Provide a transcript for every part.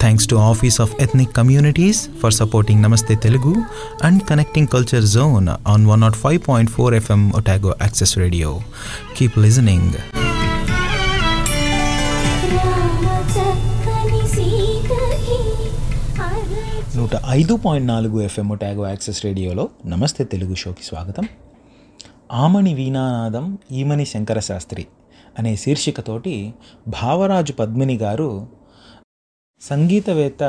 Thanks to office of ethnic communities for supporting Namaste Telugu and connecting culture zone on one not five point four FM Otago access radio keep listening నూట ఐదు point నాలుగు FM Otago access రేడియోలో నమస్తే తెలుగు షోకి స్వాగతం. ఆమణి వీణానాదం ఈమణి శంకర శాస్త్రి అనే శీర్షికతోటి భావరాజు పద్మిని గారు సంగీతవేత్త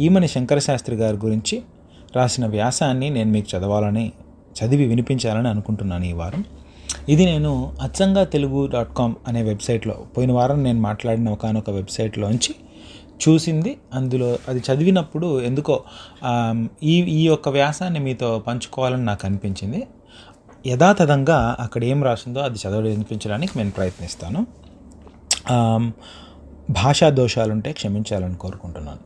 ఈమని శంకర శాస్త్రి గారి గురించి రాసిన వ్యాసాన్ని నేను మీకు చదవాలని చదివి వినిపించాలని అనుకుంటున్నాను ఈ వారం. ఇది నేను అచ్చంగా తెలుగు డాట్ కామ్ అనే వెబ్సైట్లో పోయిన వారం నేను మాట్లాడిన ఒకనొక వెబ్సైట్లోంచి చూసింది. అందులో అది చదివినప్పుడు ఎందుకో ఈ ఈ యొక్క వ్యాసాన్ని మీతో పంచుకోవాలని నాకు అనిపించింది. యథాతథంగా అక్కడ ఏం రాసిందో అది చదవ వినిపించడానికి నేను ప్రయత్నిస్తాను. భాషా దోషాలుంటే క్షమించాలని కోరుకుంటున్నాను.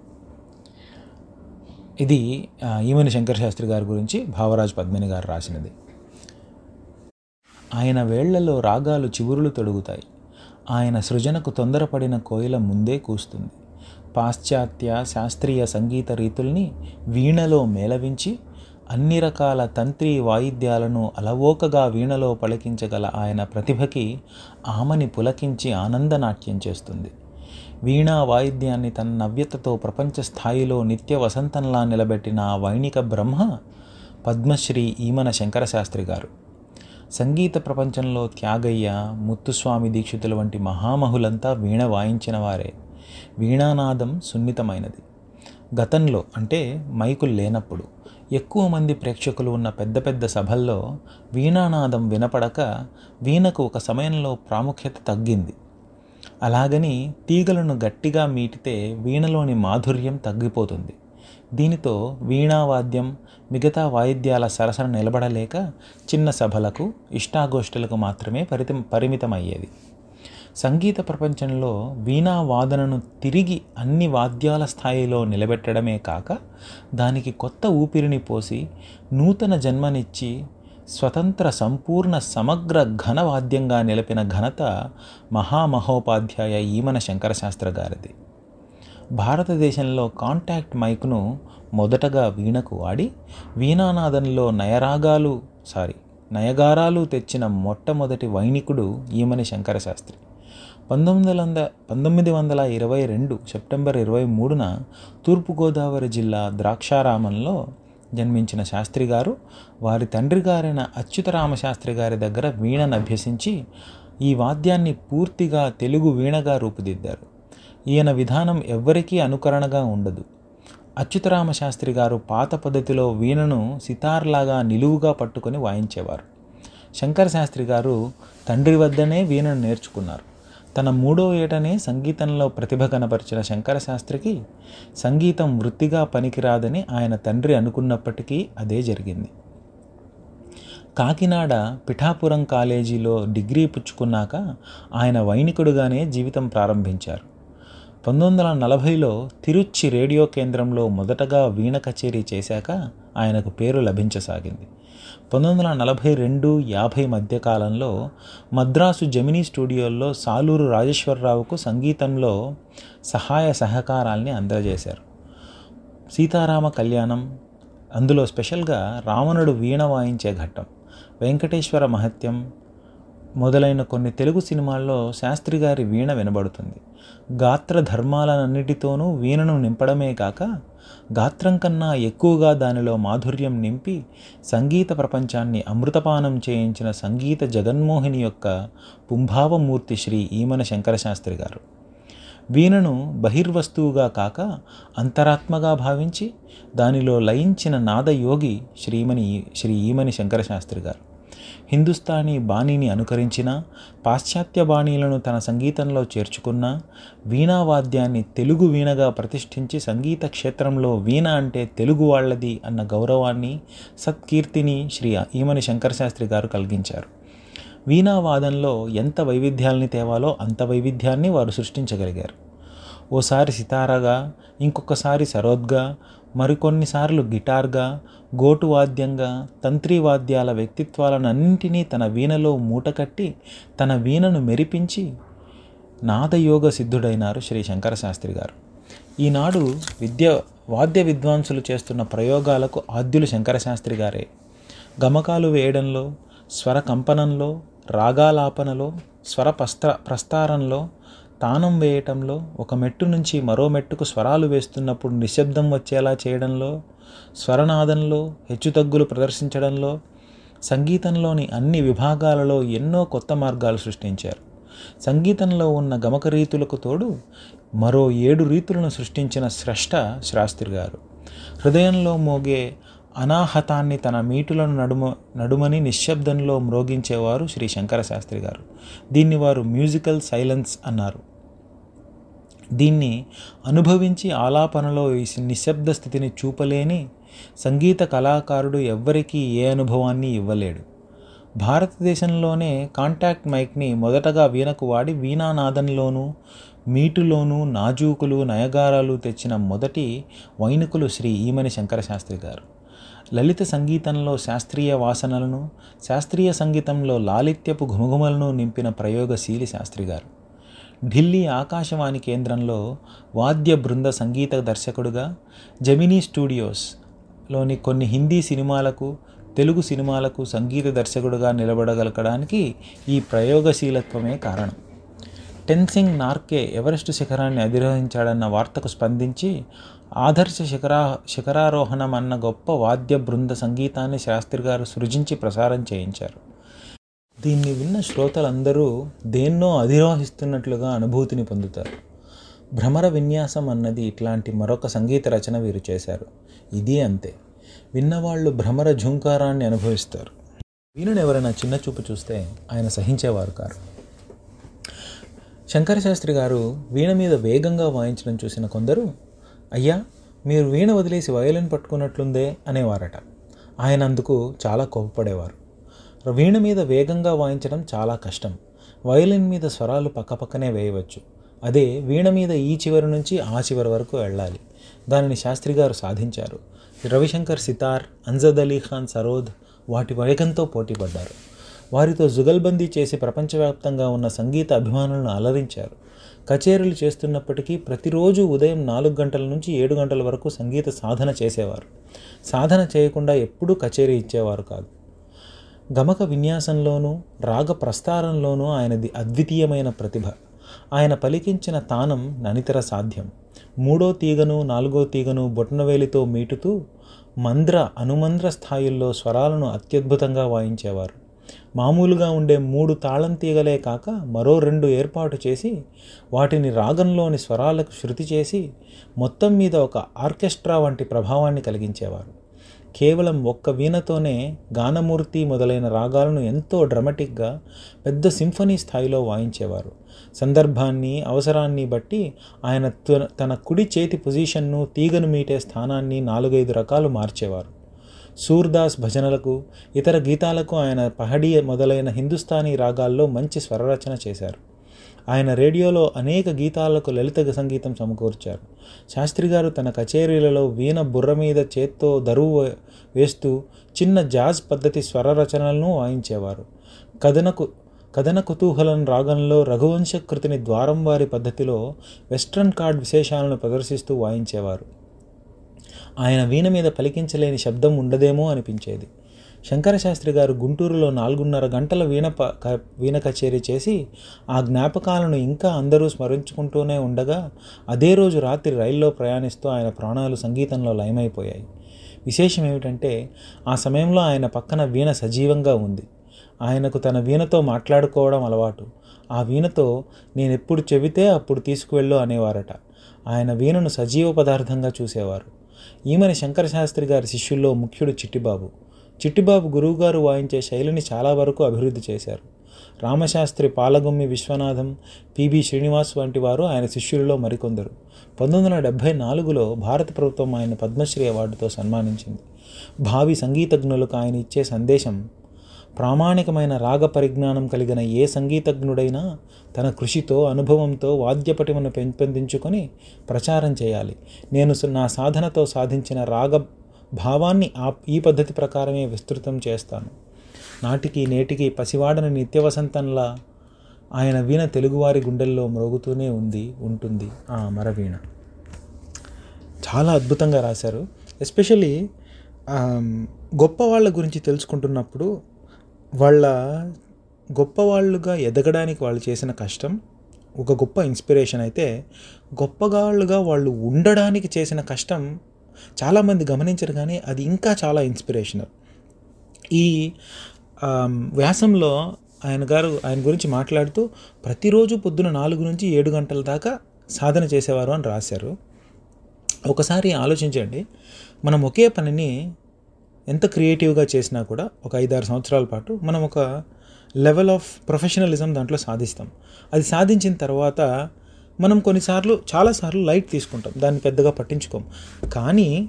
ఇది ఆ, ఈమని శంకర శాస్త్రి గారి గురించి భావరాజ్ పద్మిని గారు రాసినది. ఆయన వేళ్ళలో రాగాలు చివురులు తొడుగుతాయి. ఆయన సృజనకు తొందరపడిన కోయిల ముందే కూస్తుంది. పాశ్చాత్య శాస్త్రీయ సంగీత రీతుల్ని వీణలో మేళవించి అన్ని రకాల తంత్రి వాయిద్యాలను అలవోకగా వీణలో పలికించగల ఆయన ప్రతిభకి ఆమని పులకించి ఆనందనాట్యం చేస్తుంది. వీణా వాయిద్యాన్ని తన నవ్యతతో ప్రపంచ స్థాయిలో నిత్య వసంతంలా నిలబెట్టిన వైణిక బ్రహ్మ పద్మశ్రీ ఈమన శంకరశాస్త్రి గారు. సంగీత ప్రపంచంలో త్యాగయ్య ముత్తుస్వామి దీక్షితుల వంటి మహామహులంతా వీణ వాయించిన వారే. వీణానాదం సున్నితమైనది. గతంలో అంటే మైకులు లేనప్పుడు ఎక్కువ మంది ప్రేక్షకులు ఉన్న పెద్ద పెద్ద సభల్లో వీణానాదం వినపడక వీణకు ఒక సమయంలో ప్రాముఖ్యత తగ్గింది. అలాగని తీగలను గట్టిగా మీటితే వీణలోని మాధుర్యం తగ్గిపోతుంది. దీనితో వీణావాద్యం మిగతా వాయిద్యాల సరసన నిలబడలేక చిన్న సభలకు ఇష్టాగోష్ఠులకు మాత్రమే పరితి పరిమితమయ్యేది. సంగీత ప్రపంచంలో వీణా వాదనను తిరిగి అన్ని వాద్యాల స్థాయిలో నిలబెట్టడమే కాక దానికి కొత్త ఊపిరిని పోసి నూతన జన్మనిచ్చి స్వతంత్ర సంపూర్ణ సమగ్ర ఘన వాద్యంగా నిలిపిన ఘనత మహామహోపాధ్యాయ ఈమన శంకరశాస్త్ర గారిది. భారతదేశంలో కాంటాక్ట్ మైక్ను మొదటగా వీణకు వాడి వీణానాదంలో నయరాగాలు సారీ నయగారాలు తెచ్చిన మొట్టమొదటి వైణికుడు ఈమని శంకరశాస్త్రి పంతొమ్మిది వందల పంతొమ్మిది వందల ఇరవై రెండు సెప్టెంబర్ ఇరవై మూడున తూర్పుగోదావరి జిల్లా ద్రాక్షారామంలో జన్మించిన శాస్త్రి గారు వారి తండ్రి గారైన అచ్యుతరామ శాస్త్రి గారి దగ్గర వీణను అభ్యసించి ఈ వాద్యాన్ని పూర్తిగా తెలుగు వీణగా రూపుదిద్దారు. ఈయన విధానం ఎవ్వరికీ అనుకరణగా ఉండదు. అచ్యుతరామ శాస్త్రి గారు పాత పద్ధతిలో వీణను సితార్లాగా నిలువుగా పట్టుకొని వాయించేవారు. శంకర శాస్త్రి గారు తండ్రి వద్దనే వీణను నేర్చుకున్నారు. తన మూడో ఏటనే సంగీతంలో ప్రతిభ కనపరిచిన శంకర శాస్త్రికి సంగీతం వృత్తిగా పనికిరాదని ఆయన తండ్రి అనుకున్నప్పటికీ అదే జరిగింది. కాకినాడ పిఠాపురం కాలేజీలో డిగ్రీ పుచ్చుకున్నాక ఆయన వైణికుడుగానే జీవితం ప్రారంభించారు. పంతొమ్మిది వందల నలభైలో తిరుచి రేడియో కేంద్రంలో మొదటగా వీణ కచేరీ చేశాక ఆయనకు పేరు లభించసాగింది. పంతొమ్మిది వందల నలభై రెండు యాభై మధ్యకాలంలో మద్రాసు జమినీ స్టూడియోల్లో సాలూరు రాజేశ్వరరావుకు సంగీతంలో సహాయ సహకారాల్ని అందజేశారు. సీతారామ కళ్యాణం అందులో స్పెషల్గా రావణుడు వీణ వాయించే ఘట్టం వెంకటేశ్వర మహత్యం మొదలైన కొన్ని తెలుగు సినిమాల్లో శాస్త్రి గారి వీణ వినబడుతుంది. గాత్ర ధర్మాలన్నిటితోనూ వీణను నింపడమే కాక గాత్రం కన్నా ఎక్కువగా దానిలో మాధుర్యం నింపి సంగీత ప్రపంచాన్ని అమృతపానం చేయించిన సంగీత జగన్మోహిని యొక్క పుంభావమూర్తి శ్రీ ఈమన శంకరశాస్త్రి గారు. వీణను బహిర్వస్తువుగా కాక అంతరాత్మగా భావించి దానిలో లయించిన నాదయోగి శ్రీమణి శ్రీ ఈమని శంకరశాస్త్రి గారు. హిందుస్థానీ బాణీని అనుకరించిన పాశ్చాత్య బాణీలను తన సంగీతంలో చేర్చుకున్న వీణావాద్యాన్ని తెలుగు వీణగా ప్రతిష్ఠించి సంగీత క్షేత్రంలో వీణ అంటే తెలుగు వాళ్ళది అన్న గౌరవాన్ని సత్కీర్తిని శ్రీ ఈమని శంకరశాస్త్రి గారు కలిగించారు. వీణావాదంలో ఎంత వైవిధ్యాల్ని తేవాలో అంత వైవిధ్యాన్ని వారు సృష్టించగలిగారు. ఓసారి సితారాగా ఇంకొకసారి సరోద్గా మరికొన్నిసార్లు గిటార్గా గోటు వాద్యంగా తంత్రి వాద్యాల వ్యక్తిత్వాలను అన్నింటినీ తన వీణలో మూటకట్టి తన వీణను మెరిపించి నాదయోగ సిద్ధుడైనారు శ్రీ శంకరశాస్త్రి గారు. ఈనాడు విద్య వాద్య విద్వాంసులు చేస్తున్న ప్రయోగాలకు ఆద్యులు శంకరశాస్త్రి గారే. గమకాలు వేయడంలో స్వర కంపనంలో రాగాలాపనలో స్వర ప్రస్త ప్రస్తారంలో తానం వేయటంలో ఒక మెట్టు నుంచి మరో మెట్టుకు స్వరాలు వేస్తున్నప్పుడు నిశ్శబ్దం వచ్చేలా చేయడంలో స్వరనాదంలో హెచ్చుతగ్గులు ప్రదర్శించడంలో సంగీతంలోని అన్ని విభాగాలలో ఎన్నో కొత్త మార్గాలు సృష్టించారు. సంగీతంలో ఉన్న గమక రీతులకు తోడు మరో ఏడు రీతులను సృష్టించిన స్రష్ట శాస్త్రి గారు. హృదయంలో మోగే అనాహతాన్ని తన మీటులను నడుమ నడుమని నిశ్శబ్దంలో మ్రోగించేవారు శ్రీ శంకర శాస్త్రి గారు. దీన్ని వారు మ్యూజికల్ సైలెన్స్ అన్నారు. దీన్ని అనుభవించి ఆలాపనలో ఈ నిశ్శబ్ద స్థితిని చూపలేని సంగీత కళాకారుడు ఎవ్వరికీ ఏ అనుభవాన్ని ఇవ్వలేడు. భారతదేశంలోనే కాంటాక్ట్ మైక్ని మొదటగా వీణకు వాడి వీణానాదంలోనూ మీటులోనూ నాజూకులు నయగారాలు తెచ్చిన మొదటి వైనుకులు శ్రీ ఈమని శంకరశాస్త్రి గారు. లలిత సంగీతంలో శాస్త్రీయ వాసనలను శాస్త్రీయ సంగీతంలో లాలిత్యపు ఘుమఘుమలను నింపిన ప్రయోగశీలి శాస్త్రి గారు. ఢిల్లీ ఆకాశవాణి కేంద్రంలో వాద్య బృంద సంగీత దర్శకుడుగా జమినీ స్టూడియోస్లోని కొన్ని హిందీ సినిమాలకు తెలుగు సినిమాలకు సంగీత దర్శకుడుగా నిలబడగలగడానికి ఈ ప్రయోగశీలత్వమే కారణం. టెన్సింగ్ నార్కే ఎవరెస్ట్ శిఖరాన్ని అధిరోహించాడన్న వార్తకు స్పందించి ఆదర్శ శిఖరా శిఖరారోహణం అన్న గొప్ప వాద్య బృంద సంగీతాన్ని శాస్త్రి గారు సృజించి ప్రసారం చేయించారు. దీన్ని విన్న శ్రోతలందరూ దేన్నో అధిరోహిస్తున్నట్లుగా అనుభూతిని పొందుతారు. భ్రమర విన్యాసం అన్నది ఇట్లాంటి మరొక సంగీత రచన వీరు చేశారు. ఇది అంతే. విన్నవాళ్ళు భ్రమర ఝుంకారాన్ని అనుభవిస్తారు. వీణను ఎవరైనా చిన్న చూపు చూస్తే ఆయన సహించేవారు కారు. శంకరశాస్త్రి గారు వీణ మీద వేగంగా వాయించడం చూసిన కొందరు అయ్యా మీరు వీణ వదిలేసి వయలిన్ పట్టుకున్నట్లుందే అనేవారట. ఆయన అందుకు చాలా కోపపడేవారు. వీణ మీద వేగంగా వాయించడం చాలా కష్టం. వయలిన్ మీద స్వరాలు పక్కపక్కనే వేయవచ్చు. అదే వీణ మీద ఈ చివరి నుంచి ఆ చివరి వరకు వెళ్ళాలి. దానిని శాస్త్రి గారు సాధించారు. రవిశంకర్ సితార్ అంజద్ అలీ ఖాన్ సరోద్ వాటి వేగంతో పోటీపడ్డారు. వారితో జుగల్బందీ చేసి ప్రపంచవ్యాప్తంగా ఉన్న సంగీత అభిమానులను అలరించారు. కచేరీలు చేస్తున్నప్పటికీ ప్రతిరోజు ఉదయం నాలుగు గంటల నుంచి ఏడు గంటల వరకు సంగీత సాధన చేసేవారు. సాధన చేయకుండా ఎప్పుడూ కచేరీ ఇచ్చేవారు కాదు. గమక విన్యాసంలోనూ రాగ ప్రస్తారంలోనూ ఆయనది అద్వితీయమైన ప్రతిభ. ఆయన పలికించిన తానం ననితర సాధ్యం. మూడో తీగను నాలుగో తీగను బొట్టనవేలితో మీటుతూ మంద్ర అనుమంద్ర స్థాయిల్లో స్వరాలను అత్యద్భుతంగా వాయించేవారు. మామూలుగా ఉండే మూడు తాళం తీగలే కాక మరో రెండు ఏర్పాటు చేసి వాటిని రాగంలోని స్వరాలకు శృతి చేసి మొత్తం మీద ఒక ఆర్కెస్ట్రా వంటి ప్రభావాన్ని కలిగించేవారు. కేవలం ఒక్క వీణతోనే గానమూర్తి మొదలైన రాగాలను ఎంతో డ్రమటిక్గా పెద్ద సింఫనీ స్థాయిలో వాయించేవారు. సందర్భాన్ని అవసరాన్ని బట్టి ఆయన తన- తన కుడి చేతి పొజిషన్ను తీగను మీటే స్థానాన్ని నాలుగైదు రకాలు మార్చేవారు. సూర్దాస్ భజనలకు ఇతర గీతాలకు ఆయన పహడి మొదలైన హిందుస్థానీ రాగాల్లో మంచి స్వరరచన చేశారు. ఆయన రేడియోలో అనేక గీతాలకు లలిత సంగీతం సమకూర్చారు. శాస్త్రి గారు తన కచేరీలలో వీణ బుర్ర మీద చేత్తో దరువు వేస్తూ చిన్న జాజ్ పద్ధతి స్వర రచనలను వాయించేవారు. కథనకు కథన కుతూహలం రాగంలో రఘువంశ కృతిని ద్వారం వారి పద్ధతిలో వెస్ట్రన్ కార్డ్ విశేషాలను ప్రదర్శిస్తూ వాయించేవారు. ఆయన వీణ మీద పలికించలేని శబ్దం ఉండదేమో అనిపించేది. శంకరశాస్త్రి గారు గుంటూరులో నాలుగున్నర గంటల వీణ ప క- వీణ కచేరీ చేసి ఆ జ్ఞాపకాలను ఇంకా అందరూ స్మరించుకుంటూనే ఉండగా అదే రోజు రాత్రి రైల్లో ప్రయాణిస్తూ ఆయన ప్రాణాలు సంగీతంలో లయమైపోయాయి. విశేషం ఏమిటంటే ఆ సమయంలో ఆయన పక్కన వీణ సజీవంగా ఉంది. ఆయనకు తన వీణతో మాట్లాడుకోవడం అలవాటు. ఆ వీణతో నేను ఎప్పుడు చెబితే అప్పుడు తీసుకువెళ్ళు అనేవారట. ఆయన వీణను సజీవ పదార్థంగా చూసేవారు. ఈమెని శంకరశాస్త్రి గారి శిష్యుల్లో ముఖ్యుడు చిట్టిబాబు. చిట్టిబాబు గురువుగారు వాయించే శైలిని చాలా వరకు అభివృద్ధి చేశారు. రామశాస్త్రి పాలగుమ్మి విశ్వనాథం పిబి శ్రీనివాస్ వంటి వారు ఆయన శిష్యులలో మరికొందరు. పంతొమ్మిది వందల డెబ్భై నాలుగులో భారత ప్రభుత్వం ఆయన పద్మశ్రీ అవార్డుతో సన్మానించింది. భావి సంగీతజ్ఞులకు ఆయన ఇచ్చే సందేశం ప్రామాణికమైన రాగ పరిజ్ఞానం కలిగిన ఏ సంగీతజ్ఞుడైనా తన కృషితో అనుభవంతో వాద్యపటిమను పెంపొందించుకొని ప్రచారం చేయాలి. నేను నా సాధనతో సాధించిన రాగ భావాన్ని ఆ ఈ పద్ధతి ప్రకారమే విస్తృతం చేస్తాను. నాటికి నేటికి పసివాడని నిత్యవసంతంలా ఆయన వీణ తెలుగువారి గుండెల్లో మ్రోగుతూనే ఉంది ఉంటుంది. ఆ మరవీణ. చాలా అద్భుతంగా రాశారు. ఎస్పెషల్లీ గొప్ప వాళ్ళ గురించి తెలుసుకుంటున్నప్పుడు వాళ్ళ గొప్పవాళ్ళుగా ఎదగడానికి వాళ్ళు చేసిన కష్టం ఒక గొప్ప ఇన్స్పిరేషన్ అయితే గొప్పగాళ్ళుగా వాళ్ళు ఉండడానికి చేసిన కష్టం చాలామంది గమనించరు కానీ అది ఇంకా చాలా ఇన్స్పిరేషనల్ ఈ వ్యాసంలో ఆయన గారు ఆయన గురించి మాట్లాడుతూ ప్రతిరోజు పొద్దున నాలుగు నుంచి ఏడు గంటల దాకా సాధన చేసేవారు అని రాశారు. ఒకసారి ఆలోచించండి మనం ఒకే పనిని ఎంత క్రియేటివ్గా చేసినా కూడా ఒక ఐదారు సంవత్సరాల పాటు మనం ఒక లెవెల్ ఆఫ్ ప్రొఫెషనలిజం దాంట్లో సాధిస్తాం. అది సాధించిన తర్వాత మనం కొన్నిసార్లు చాలాసార్లు లైట్ తీసుకుంటాం. దాన్ని పెద్దగా పట్టించుకోం. కానీ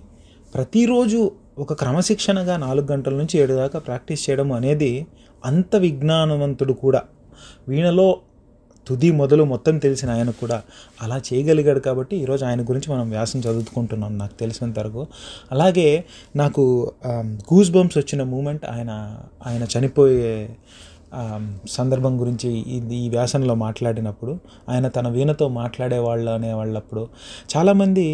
ప్రతిరోజు ఒక క్రమశిక్షణగా నాలుగు గంటల నుంచి ఏడు దాకా ప్రాక్టీస్ చేయడం అనేది అంత విజ్ఞానవంతుడు కూడా వీణలో తుది మొదలు మొత్తం తెలిసిన ఆయన కూడా అలా చేయగలిగాడు కాబట్టి ఈరోజు ఆయన గురించి మనం వ్యాసం చదువుకుంటున్నాం నాకు తెలిసినంత వరకు. అలాగే నాకు గూస్ బంప్స్ వచ్చిన మూమెంట్ ఆయన ఆయన చనిపోయే సందర్భం గురించి ఇది ఈ వ్యాసంలో మాట్లాడినప్పుడు ఆయన తన వీణతో మాట్లాడే వాళ్ళు అనేవాళ్ళప్పుడు చాలామంది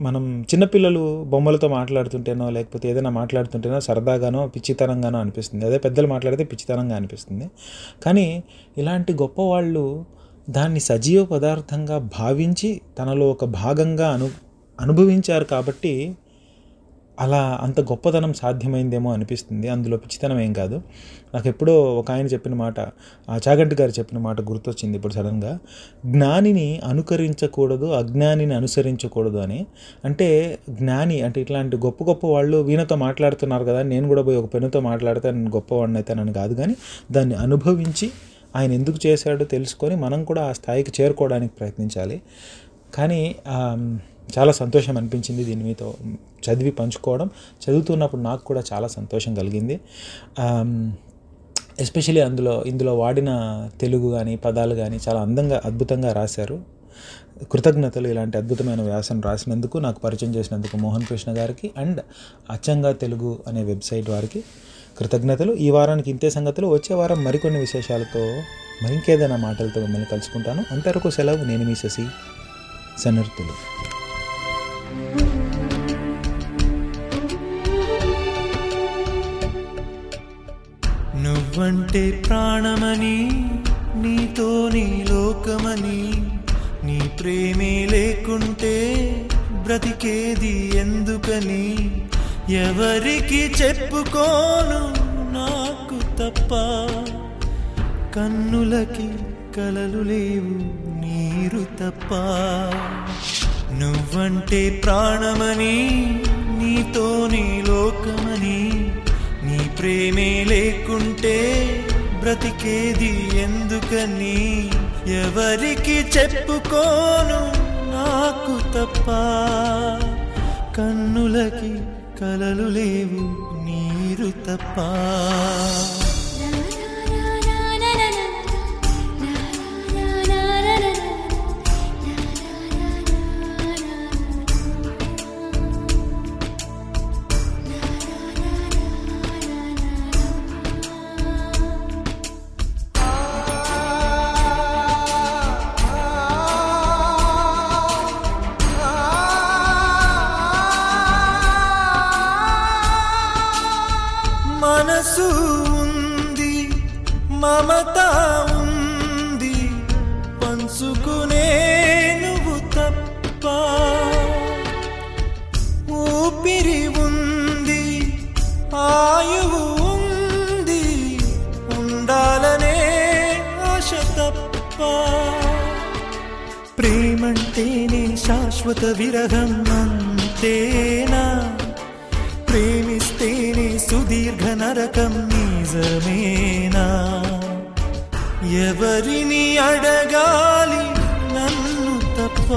మనం చిన్నపిల్లలు బొమ్మలతో మాట్లాడుతుంటేనో లేకపోతే ఏదైనా మాట్లాడుతుంటేనో సరదాగానో పిచ్చితనంగానో అనిపిస్తుంది. అదే పెద్దలు మాట్లాడితే పిచ్చితనంగా అనిపిస్తుంది. కానీ ఇలాంటి గొప్పవాళ్ళు దాన్ని సజీవ పదార్థంగా భావించి తనలో ఒక భాగంగా అను అనుభవించారు కాబట్టి అలా అంత గొప్పతనం సాధ్యమైందేమో అనిపిస్తుంది. అందులో పిచ్చితనం ఏం కాదు. నాకు ఎప్పుడో ఒక ఆయన చెప్పిన మాట ఆ చాగంటి గారు చెప్పిన మాట గుర్తొచ్చింది ఇప్పుడు సడన్గా జ్ఞానిని అనుకరించకూడదు అజ్ఞానిని అనుసరించకూడదు అని. అంటే జ్ఞాని అంటే ఇట్లాంటి గొప్ప గొప్ప వాళ్ళు వీణతో మాట్లాడుతున్నారు కదా నేను కూడా పోయి ఒక పెన్నుతో మాట్లాడితే నేను గొప్పవాడిని అవుతానని కాదు కానీ దాన్ని అనుభవించి ఆయన ఎందుకు చేశాడో తెలుసుకొని మనం కూడా ఆ స్థాయికి చేరుకోవడానికి ప్రయత్నించాలి. కానీ చాలా సంతోషం అనిపించింది దీని మీతో చదివి పంచుకోవడం. చదువుతున్నప్పుడు నాకు కూడా చాలా సంతోషం కలిగింది. ఎస్పెషలీ అందులో ఇందులో వాడిన తెలుగు కానీ పదాలు కానీ చాలా అందంగా అద్భుతంగా రాశారు. కృతజ్ఞతలు ఇలాంటి అద్భుతమైన వ్యాసం రాసినందుకు నాకు పరిచయం చేసినందుకు మోహన్ కృష్ణ గారికి అండ్ అచ్చంగా తెలుగు అనే వెబ్సైట్ వారికి కృతజ్ఞతలు. ఈ వారానికి ఇంతే సంగతులు. వచ్చే వారం మరికొన్ని విశేషాలతో మరింకేదైనా మాటలతో మిమ్మల్ని కలుసుకుంటాను. అంతవరకు సెలవు. నేను మీ శశి. సనర్థులు నువ్వంటే ప్రాణమని నీతో నీ లోకమని నీ ప్రేమే లేకుంటే బ్రతికేది ఎందుకని? ఎవరికి చెప్పుకోను నాకు తప్ప? కన్నులకి కలలు లేవు నీరు తప్ప? నువ్వంటే ప్రాణమని నీతో నీ లోకమని నీ ప్రేమే లేకుంటే బ్రతికేది ఎందుకని ఎవరికి చెప్పుకోను నాకు తప్ప. కన్నులకి కలలు లేవు నీరు తప్ప. మనసు ఉంది మమత ఉంది పంచుకునే నువ్వు తప్ప ఊపిరి ఉంది ఆయువు ఉంది ఉండాలనే ఆశ తప్ప. ప్రేమంటేనే శాశ్వత విరహం అంతేనా? ప్రేమిస్తేనే సుదీర్ఘ నరకం నిజమేనా ఎవరిని అడగాలి నన్ను తప్ప?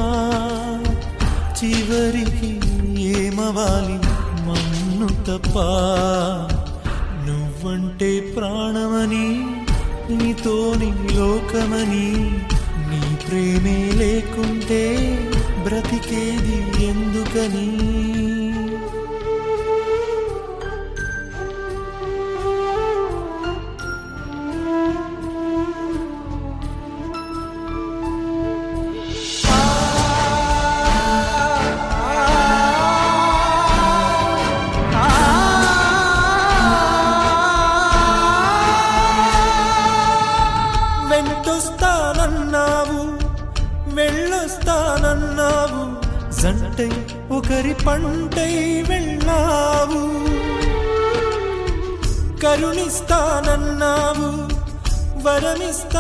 చివరికి ఏమవాలి మన్ను తప్ప? నువ్వంటే ప్రాణమని నీతోని లోకమని నీ ప్రేమే లేకుంటే బ్రతికేది ఎందుకని? పంటై ఒకరి పంటై వెళ్ళావు. కరుణిస్తానన్నావు వరమిస్తానన్నావు.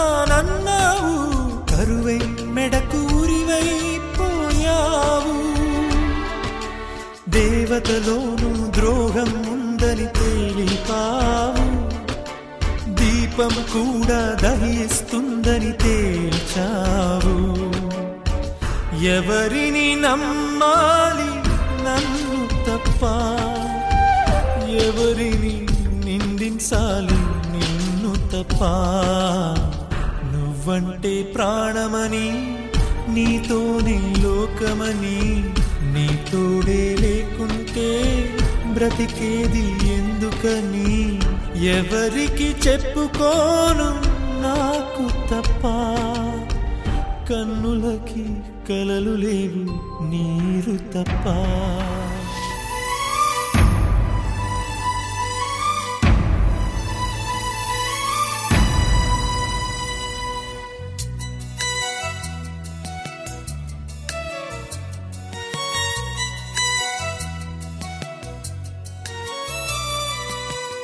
కరువై మెడకూరివై పోయావు. దేవతలోను ద్రోహం ఉందని తేలిపావు. దీపం కూడా దహిస్తుందని తేల్చావు. ఎవరిని నమ్మాలి నన్ను తప్ప? ఎవరిని నిందించాలి నిన్ను తప్ప? నువ్వంటే ప్రాణమని నీతోనే లోకమని నీ తోడే లేకుంటే బ్రతికేది ఎందుకని? ఎవరికి చెప్పుకోను నాకు తప్ప? కన్నులకి కలలు లేవు నీరు తప్ప.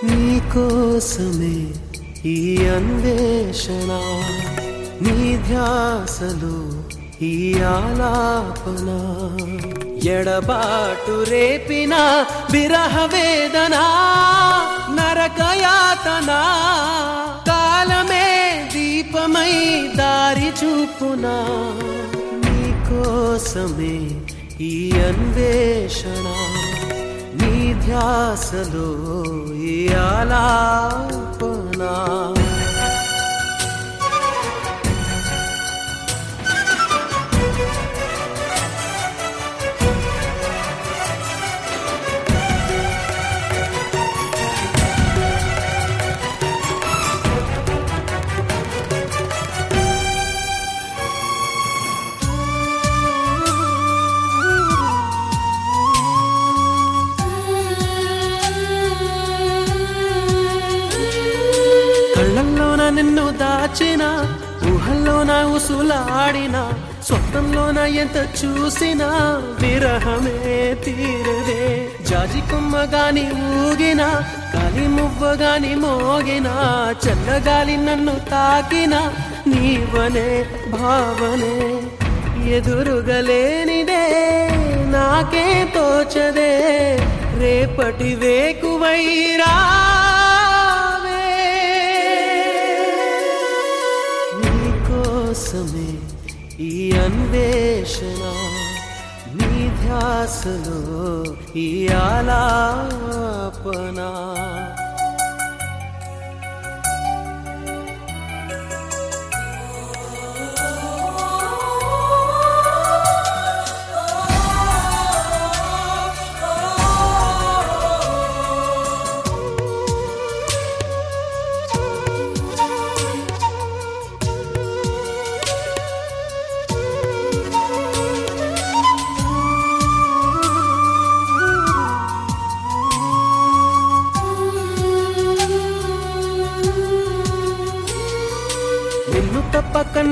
నీకోసమే ఈ అన్వేషణ. నీ ధ్యాసలో ఈ ఆలాపన. ఎడబాటు రేపిన విరహ వేదన నరకయాతన కాలమే దీపమై దారి చూపునా. నీకోసమే ఈ అన్వేషణ. నీ ధ్యాసలో ఈ ఆలాపనా. ఊహల్లోన ఉసులాడినా స్వప్నంలోన ఎంత చూసినా విరహమే తీరదే. జాజి కొమ్మ గాని ఊగిన కాలి మువ్వ గాని మోగిన చల్లగాలి నన్ను తాకిన నీవనే భావనే. ఎదురుగలేనిదే నాకే తోచదే. రేపటి వేకువైరా अन्वेशना हि आलापना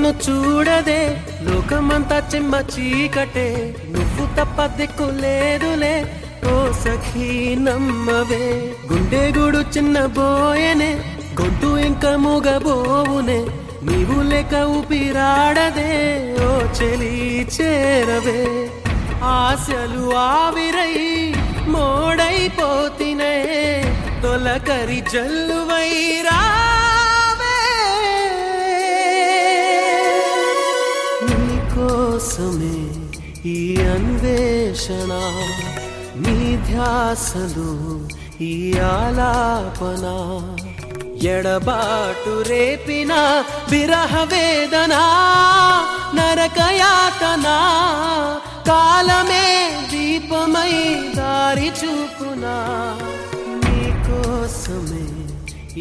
నిన్ను చూడదే. లోకమంతా చెమ్మ చీకటే. నువ్వు తప్ప దిక్కు లేదులే. ఓ సఖీ నమ్మవే. గుండె గూడు చిన్న బోయనే. గొడ్డు ఇంకా మూగబోవునే. నీవు లేక ఊపిరాడదే. ఓ చెలి చేరవే. ఆశలు ఆవిరై మోడైపోతినే. తొల తొలకరి వైరా ఈ అన్వేషణ నీ ధ్యాసలు ఈ ఆలాపన. ఎడబాటు రేపిన విరహ వేదన నరకయాతన కాలమే దీపమై దారి చూపునా. నీకోసమే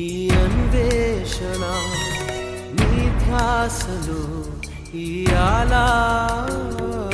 ఈ అన్వేషణ నీ ధ్యాసలు ఈ ఆలాపన